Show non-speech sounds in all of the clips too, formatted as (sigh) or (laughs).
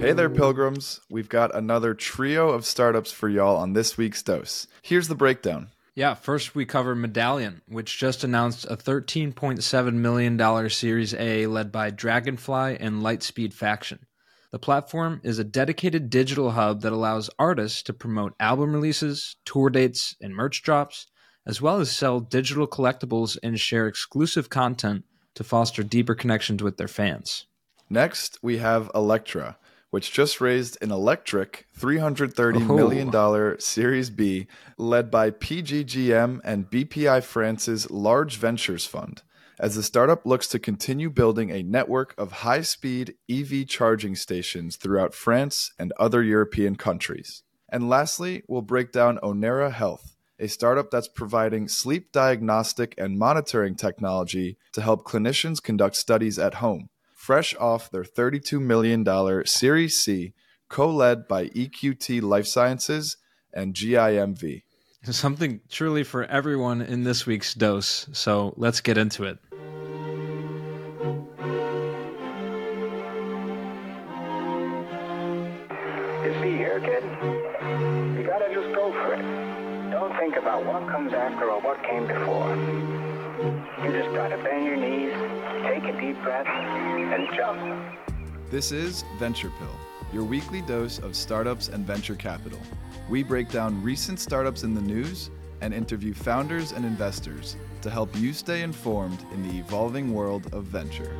Hey there, pilgrims. We've got another trio of startups for y'all on this week's dose. Here's the breakdown. Yeah, first we cover Medallion, which just announced a $13.7 million Series A led by Dragonfly and Lightspeed Faction. The platform is a dedicated digital hub that allows artists to promote album releases, tour dates, and merch drops, as well as sell digital collectibles and share exclusive content to foster deeper connections with their fans. Next, we have Electra, which just raised an electric $330 Oh. million dollar Series B led by PGGM and BPI France's Large Ventures Fund, as the startup looks to continue building a network of high speed EV charging stations throughout France and other European countries. And lastly, we'll break down Onera Health, a startup that's providing sleep diagnostic and monitoring technology to help clinicians conduct studies at home fresh off their $32 million Series C, co led by EQT Life Sciences and GIMV. Something truly for everyone in this week's dose, so let's get into it. You see here, kid, you gotta just go for it. Don't think about what comes after or what came before. You just gotta bend your knees, take a deep breath, and jump. This is Venture Pill, your weekly dose of startups and venture capital. We break down recent startups in the news and interview founders and investors to help you stay informed in the evolving world of venture.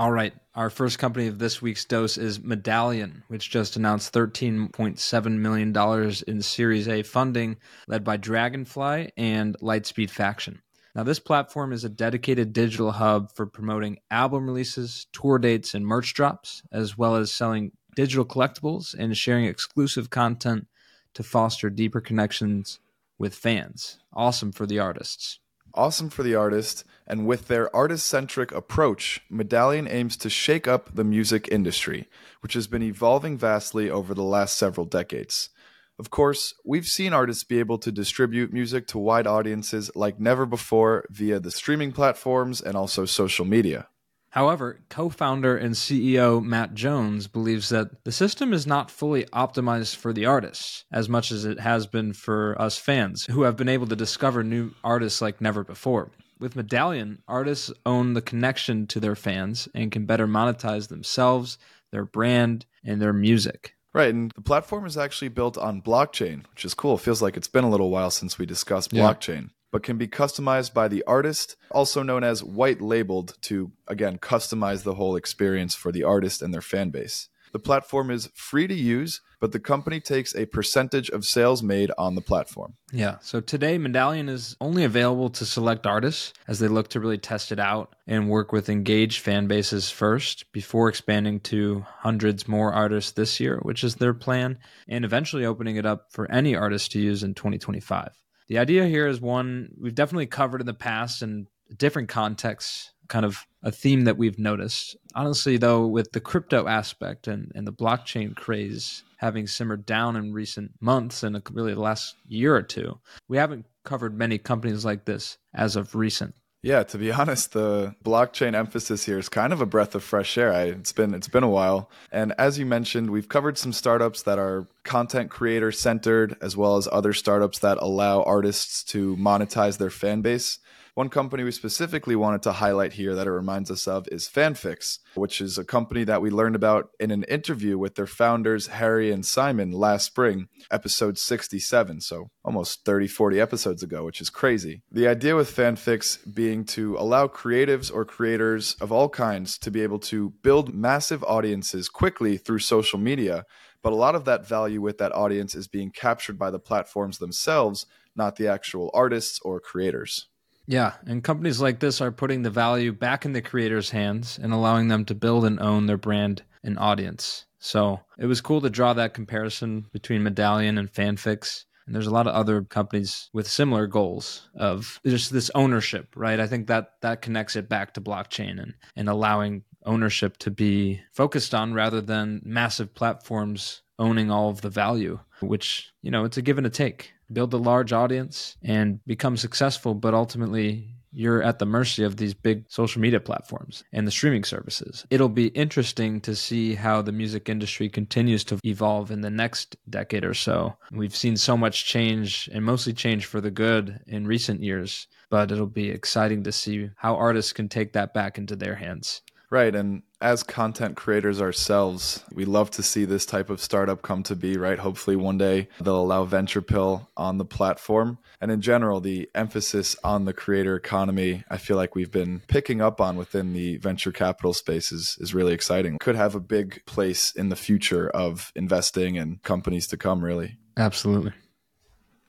All right. Our first company of this week's dose is Medallion, which just announced $13.7 million in Series A funding led by Dragonfly and Lightspeed Faction. Now, this platform is a dedicated digital hub for promoting album releases, tour dates, and merch drops, as well as selling digital collectibles and sharing exclusive content to foster deeper connections with fans. Awesome for the artists. Awesome for the artist, and with their artist centric approach, Medallion aims to shake up the music industry, which has been evolving vastly over the last several decades. Of course, we've seen artists be able to distribute music to wide audiences like never before via the streaming platforms and also social media. However, co founder and CEO Matt Jones believes that the system is not fully optimized for the artists as much as it has been for us fans who have been able to discover new artists like never before. With Medallion, artists own the connection to their fans and can better monetize themselves, their brand, and their music. Right, and the platform is actually built on blockchain, which is cool. It feels like it's been a little while since we discussed Yeah. blockchain, but can be customized by the artist, also known as white labeled to, again, customize the whole experience for the artist and their fan base. The platform is free to use, but the company takes a percentage of sales made on the platform. Yeah. So today, Medallion is only available to select artists as they look to really test it out and work with engaged fan bases first before expanding to hundreds more artists this year, which is their plan, and eventually opening it up for any artist to use in 2025. The idea here is one we've definitely covered in the past in different contexts, kind of a theme that we've noticed. Honestly, though, with the crypto aspect and, and the blockchain craze having simmered down in recent months and really the last year or two, we haven't covered many companies like this as of recent. Yeah, to be (laughs) honest, the blockchain emphasis here is kind of a breath of fresh air. I, it's been it's been a while, and as you mentioned, we've covered some startups that are content creator centered, as well as other startups that allow artists to monetize their fan base. One company we specifically wanted to highlight here that it reminds us of is Fanfix, which is a company that we learned about in an interview with their founders, Harry and Simon, last spring, episode 67. So almost 30, 40 episodes ago, which is crazy. The idea with Fanfix being to allow creatives or creators of all kinds to be able to build massive audiences quickly through social media. But a lot of that value with that audience is being captured by the platforms themselves, not the actual artists or creators. Yeah, and companies like this are putting the value back in the creators' hands and allowing them to build and own their brand and audience. So it was cool to draw that comparison between Medallion and Fanfix. And there's a lot of other companies with similar goals of just this ownership, right? I think that that connects it back to blockchain and, and allowing ownership to be focused on rather than massive platforms owning all of the value, which, you know, it's a give and a take. Build a large audience and become successful, but ultimately you're at the mercy of these big social media platforms and the streaming services. It'll be interesting to see how the music industry continues to evolve in the next decade or so. We've seen so much change and mostly change for the good in recent years, but it'll be exciting to see how artists can take that back into their hands. Right. And as content creators ourselves, we love to see this type of startup come to be, right? Hopefully, one day they'll allow venture pill on the platform. And in general, the emphasis on the creator economy, I feel like we've been picking up on within the venture capital space is, is really exciting. Could have a big place in the future of investing and companies to come, really. Absolutely.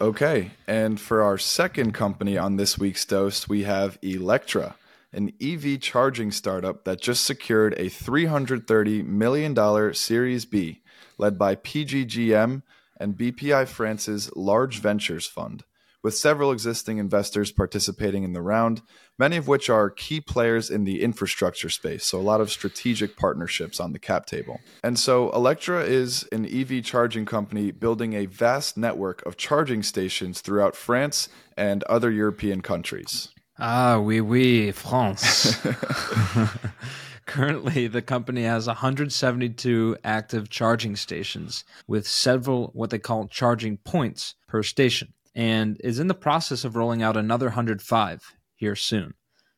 Okay. And for our second company on this week's dose, we have Electra an EV charging startup that just secured a $330 million Series B, led by PGGM and BPI France's Large Ventures Fund, with several existing investors participating in the round, many of which are key players in the infrastructure space. So, a lot of strategic partnerships on the cap table. And so, Electra is an EV charging company building a vast network of charging stations throughout France and other European countries. Ah, oui, oui, France. (laughs) (laughs) Currently, the company has 172 active charging stations with several what they call charging points per station and is in the process of rolling out another 105 here soon.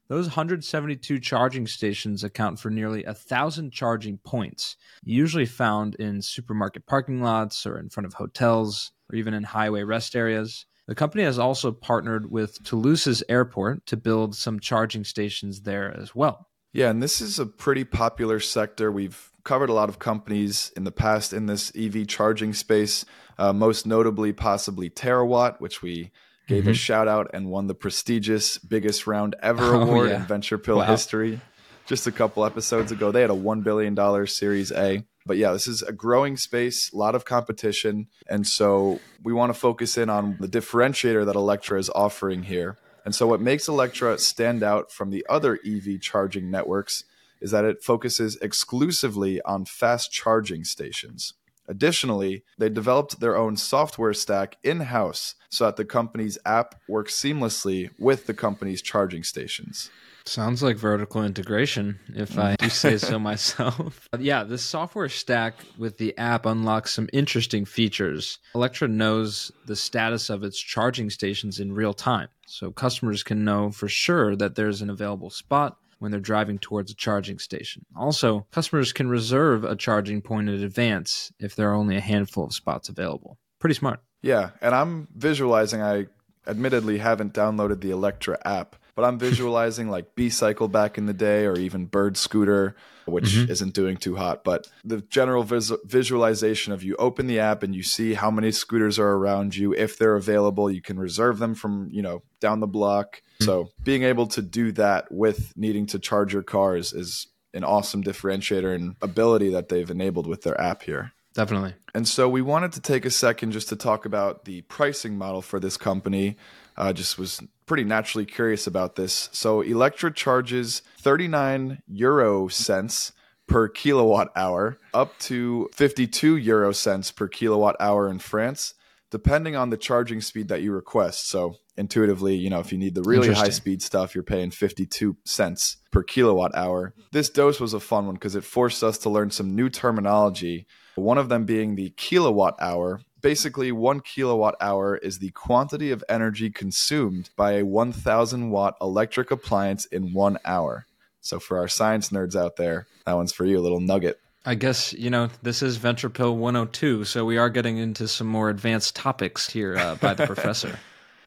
Those 172 charging stations account for nearly a thousand charging points, usually found in supermarket parking lots or in front of hotels or even in highway rest areas. The company has also partnered with Toulouse's airport to build some charging stations there as well. Yeah, and this is a pretty popular sector. We've covered a lot of companies in the past in this EV charging space, uh, most notably, possibly Terawatt, which we gave mm-hmm. a shout out and won the prestigious biggest round ever (laughs) oh, award yeah. in VenturePill wow. history just a couple episodes ago. They had a $1 billion Series A. But yeah, this is a growing space, a lot of competition. And so we want to focus in on the differentiator that Electra is offering here. And so what makes Electra stand out from the other EV charging networks is that it focuses exclusively on fast charging stations. Additionally, they developed their own software stack in house so that the company's app works seamlessly with the company's charging stations. Sounds like vertical integration, if I do say so (laughs) myself. yeah, this software stack with the app unlocks some interesting features. Electra knows the status of its charging stations in real time, so customers can know for sure that there's an available spot when they're driving towards a charging station. Also, customers can reserve a charging point in advance if there are only a handful of spots available. Pretty smart. Yeah, and I'm visualizing, I admittedly haven't downloaded the Electra app but I'm visualizing like B Cycle back in the day or even Bird Scooter, which mm-hmm. isn't doing too hot. But the general vis- visualization of you open the app and you see how many scooters are around you. If they're available, you can reserve them from, you know, down the block. Mm-hmm. So being able to do that with needing to charge your cars is an awesome differentiator and ability that they've enabled with their app here. Definitely. And so we wanted to take a second just to talk about the pricing model for this company. Uh, just was pretty naturally curious about this. So Electra charges 39 euro cents per kilowatt hour, up to 52 euro cents per kilowatt hour in France, depending on the charging speed that you request. So intuitively, you know, if you need the really high speed stuff, you're paying 52 cents per kilowatt hour. This dose was a fun one because it forced us to learn some new terminology, one of them being the kilowatt hour, basically one kilowatt hour is the quantity of energy consumed by a 1000 watt electric appliance in one hour. So for our science nerds out there, that one's for you, a little nugget. I guess, you know, this is VenturePill 102, so we are getting into some more advanced topics here uh, by the (laughs) professor.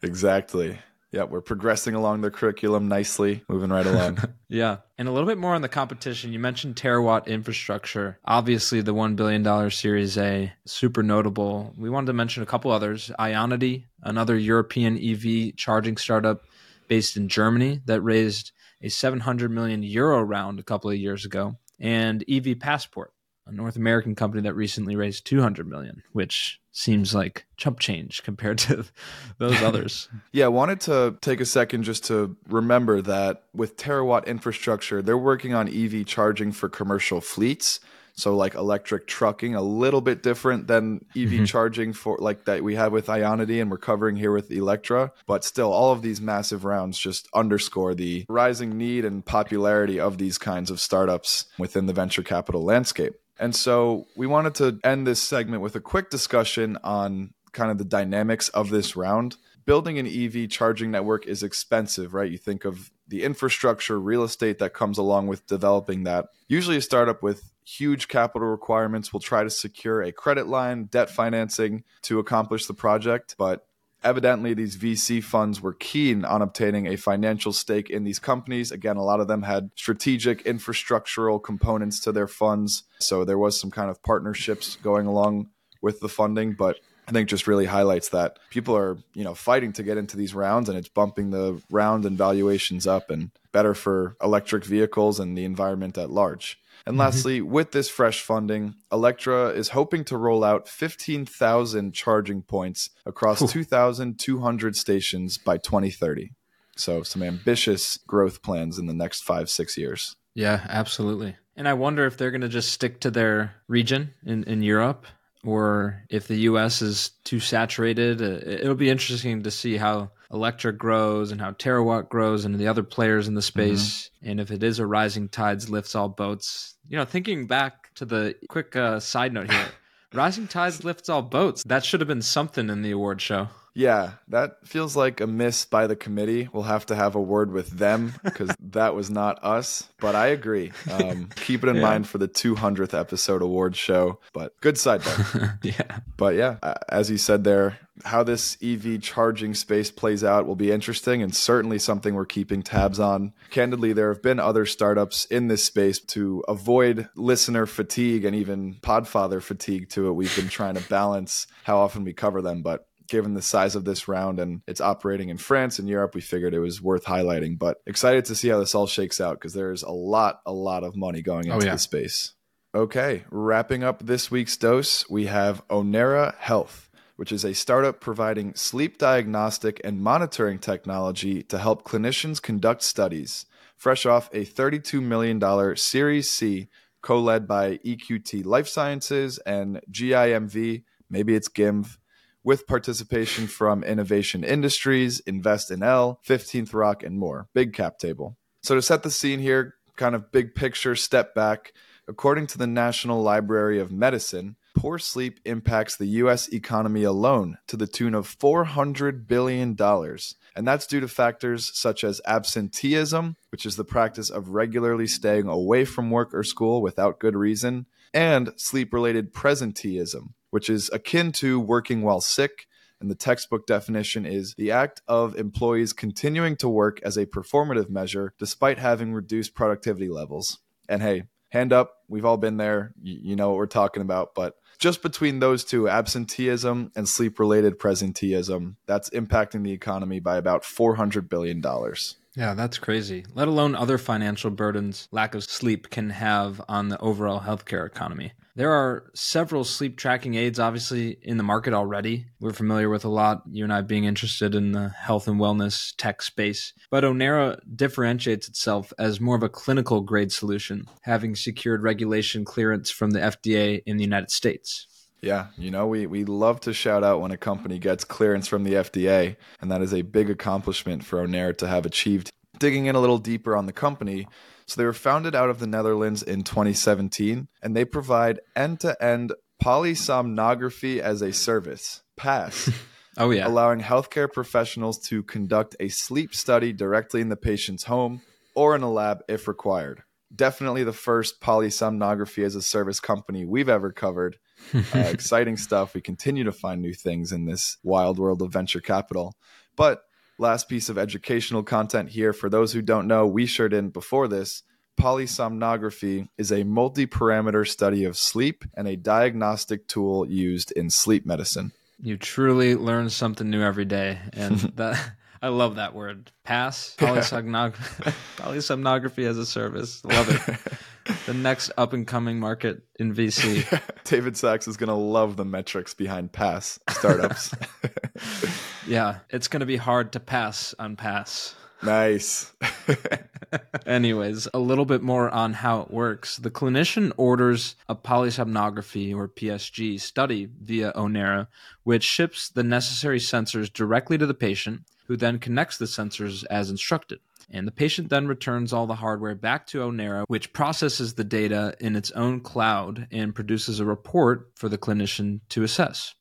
Exactly. Yeah, we're progressing along the curriculum nicely, moving right along. (laughs) yeah. And a little bit more on the competition. You mentioned terawatt infrastructure. Obviously, the $1 billion Series A, super notable. We wanted to mention a couple others Ionity, another European EV charging startup based in Germany that raised a 700 million euro round a couple of years ago, and EV Passport, a North American company that recently raised 200 million, which seems like chump change compared to (laughs) those others. (laughs) yeah, I wanted to take a second just to remember that with terawatt infrastructure, they're working on EV charging for commercial fleets. So like electric trucking, a little bit different than EV Mhm. charging for like that we have with Ionity and we're covering here with Electra. But still, all of these massive rounds just underscore the rising need and popularity of these kinds of startups within the venture capital landscape. And so we wanted to end this segment with a quick discussion on kind of the dynamics of this round. Building an EV charging network is expensive, right? You think of the infrastructure, real estate that comes along with developing that. Usually, a startup with huge capital requirements will try to secure a credit line, debt financing to accomplish the project. But evidently, these VC funds were keen on obtaining a financial stake in these companies. Again, a lot of them had strategic infrastructural components to their funds. So there was some kind of partnerships going along with the funding. But I think just really highlights that people are, you know, fighting to get into these rounds and it's bumping the round and valuations up and better for electric vehicles and the environment at large. And Mhm. lastly, with this fresh funding, Electra is hoping to roll out 15,000 charging points across 2,200 stations by 2030. So, some ambitious growth plans in the next five, six years. Yeah, absolutely. And I wonder if they're going to just stick to their region in, in Europe or if the US is too saturated. Uh, It'll be interesting to see how Electra grows and how Terawatt grows and the other players in the space. And if it is a rising tides lifts all boats. You know, thinking back to the quick uh, side note here (laughs) rising tides lifts all boats. That should have been something in the award show. Yeah, that feels like a miss by the committee. We'll have to have a word with them (laughs) because that was not us. But I agree. Um, (laughs) keep it in Yeah. mind for the 200th episode award show. But good side note. (laughs) yeah. But yeah, as you said there, how this EV charging space plays out will be interesting and certainly something we're keeping tabs on. Candidly, there have been other startups in this space to avoid listener fatigue and even podfather fatigue to it. We've been trying to balance how often we cover them, but given the size of this round and it's operating in France and Europe, we figured it was worth highlighting. But excited to see how this all shakes out because there's a lot, a lot of money going Oh, into yeah. the space. Okay, wrapping up this week's dose, we have Onera Health, which is a startup providing sleep diagnostic and monitoring technology to help clinicians conduct studies. Fresh off a $32 million Series C, co led by EQT Life Sciences and GIMV, maybe it's GIMV, with participation from Innovation Industries, Invest-NL, 15th Rock, and more. Big cap table. So, to set the scene here, kind of big picture, step back. According to the National Library of Medicine, poor sleep impacts the US economy alone to the tune of $400 billion. And that's due to factors such as absenteeism, which is the practice of regularly staying away from work or school without good reason, and sleep related presenteeism, which is akin to working while sick. And the textbook definition is the act of employees continuing to work as a performative measure despite having reduced productivity levels. And hey, hand up, we've all been there. You, know what we're talking about. But just between those two, absenteeism and sleep related presenteeism, that's impacting the economy by about $400 billion. Yeah, that's crazy. Let alone other financial burdens lack of sleep can have on the overall healthcare economy. There are several sleep tracking aids obviously in the market already. We're familiar with a lot, you and I being interested in the health and wellness tech space. But Onera differentiates itself as more of a clinical grade solution, having secured regulation clearance from the FDA in the United States. Yeah, you know, we, we love to shout out when a company gets clearance from the FDA, and that is a big accomplishment for Onera to have achieved. Digging in a little deeper on the company, so they were founded out of the Netherlands in 2017, and they provide end to end polysomnography as a service, PASS, (laughs) Oh, yeah. allowing healthcare professionals to conduct a sleep study directly in the patient's home or in a lab if required. Definitely the first polysomnography as a service company we've ever covered. (laughs) Uh, exciting stuff. We continue to find new things in this wild world of venture capital. But last piece of educational content here for those who don't know, we sure didn't before this. Polysomnography is a multi parameter study of sleep and a diagnostic tool used in sleep medicine. You truly learn something new every day, and (laughs) that I love that word. Pass polysomnog- (laughs) polysomnography as a service. Love it. (laughs) the next up and coming market in VC. David Sacks is going to love the metrics behind pass startups. Yeah, it's going to be hard to pass on pass. Nice. (laughs) Anyways, a little bit more on how it works. The clinician orders a polysomnography or PSG study via Onera, which ships the necessary sensors directly to the patient, who then connects the sensors as instructed. And the patient then returns all the hardware back to Onera, which processes the data in its own cloud and produces a report for the clinician to assess.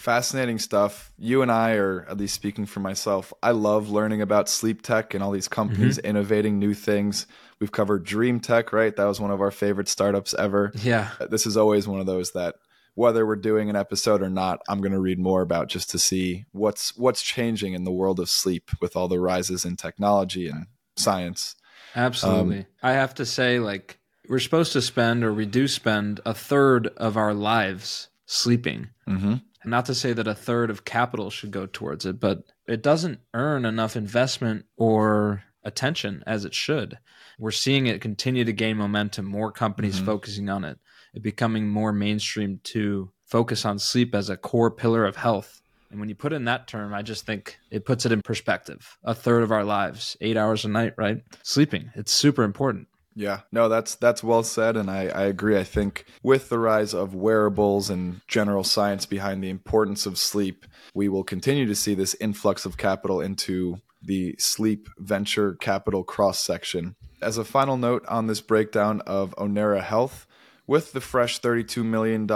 Fascinating stuff. You and I are, at least speaking for myself, I love learning about sleep tech and all these companies mm-hmm. innovating new things. We've covered Dream Tech, right? That was one of our favorite startups ever. Yeah. This is always one of those that whether we're doing an episode or not, I'm going to read more about just to see what's what's changing in the world of sleep with all the rises in technology and science. Absolutely. Um, I have to say like we're supposed to spend or we do spend a third of our lives sleeping. hmm not to say that a third of capital should go towards it, but it doesn't earn enough investment or attention as it should. We're seeing it continue to gain momentum, more companies mm-hmm. focusing on it, it becoming more mainstream to focus on sleep as a core pillar of health. And when you put in that term, I just think it puts it in perspective. A third of our lives, eight hours a night, right? Sleeping. It's super important. Yeah, no, that's that's well said, and I, I agree. I think with the rise of wearables and general science behind the importance of sleep, we will continue to see this influx of capital into the sleep venture capital cross section. As a final note on this breakdown of Onera Health, with the fresh $32 million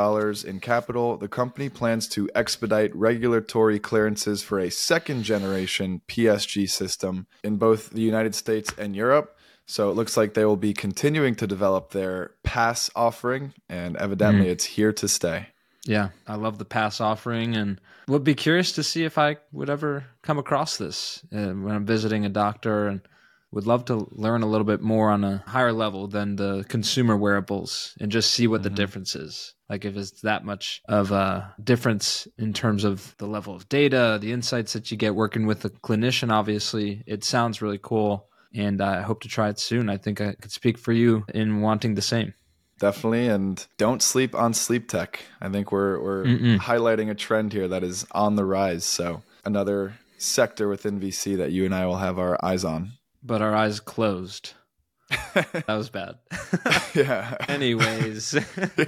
in capital, the company plans to expedite regulatory clearances for a second generation PSG system in both the United States and Europe. So it looks like they will be continuing to develop their pass offering, and evidently mm. it's here to stay. Yeah, I love the pass offering, and would be curious to see if I would ever come across this uh, when I'm visiting a doctor, and would love to learn a little bit more on a higher level than the consumer wearables, and just see what mm-hmm. the difference is. Like if it's that much of a difference in terms of the level of data, the insights that you get working with a clinician. Obviously, it sounds really cool and I hope to try it soon. I think I could speak for you in wanting the same. Definitely, and don't sleep on sleep tech. I think we're we're Mm-mm. highlighting a trend here that is on the rise. So another sector within VC that you and I will have our eyes on. But our eyes closed. (laughs) that was bad. (laughs) yeah. Anyways,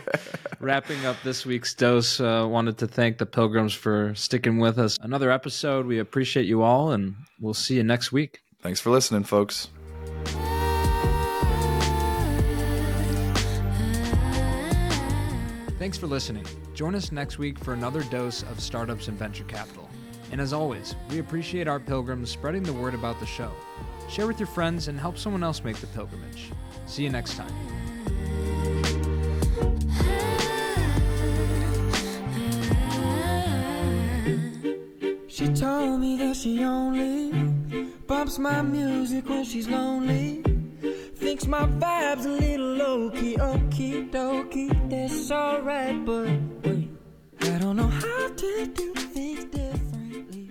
(laughs) wrapping up this week's dose, uh, wanted to thank the Pilgrims for sticking with us. Another episode. We appreciate you all, and we'll see you next week. Thanks for listening, folks. Thanks for listening. Join us next week for another dose of startups and venture capital. And as always, we appreciate our pilgrims spreading the word about the show. Share with your friends and help someone else make the pilgrimage. See you next time. She told me that she only Bumps my music when she's lonely. Thinks my vibe's a little low key, okie dokie. That's alright, but wait, I don't know how to do things differently.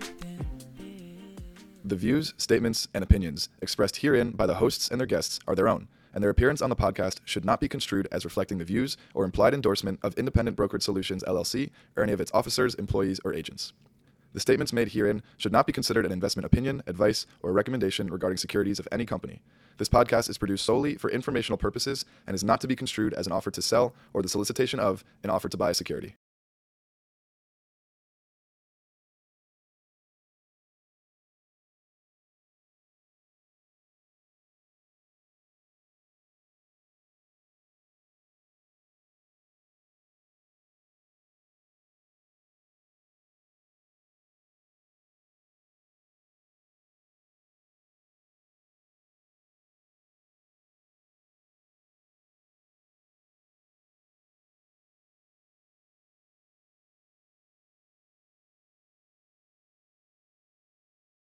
The views, statements, and opinions expressed herein by the hosts and their guests are their own, and their appearance on the podcast should not be construed as reflecting the views or implied endorsement of Independent Brokerage Solutions LLC or any of its officers, employees, or agents. The statements made herein should not be considered an investment opinion, advice, or recommendation regarding securities of any company. This podcast is produced solely for informational purposes and is not to be construed as an offer to sell or the solicitation of an offer to buy a security.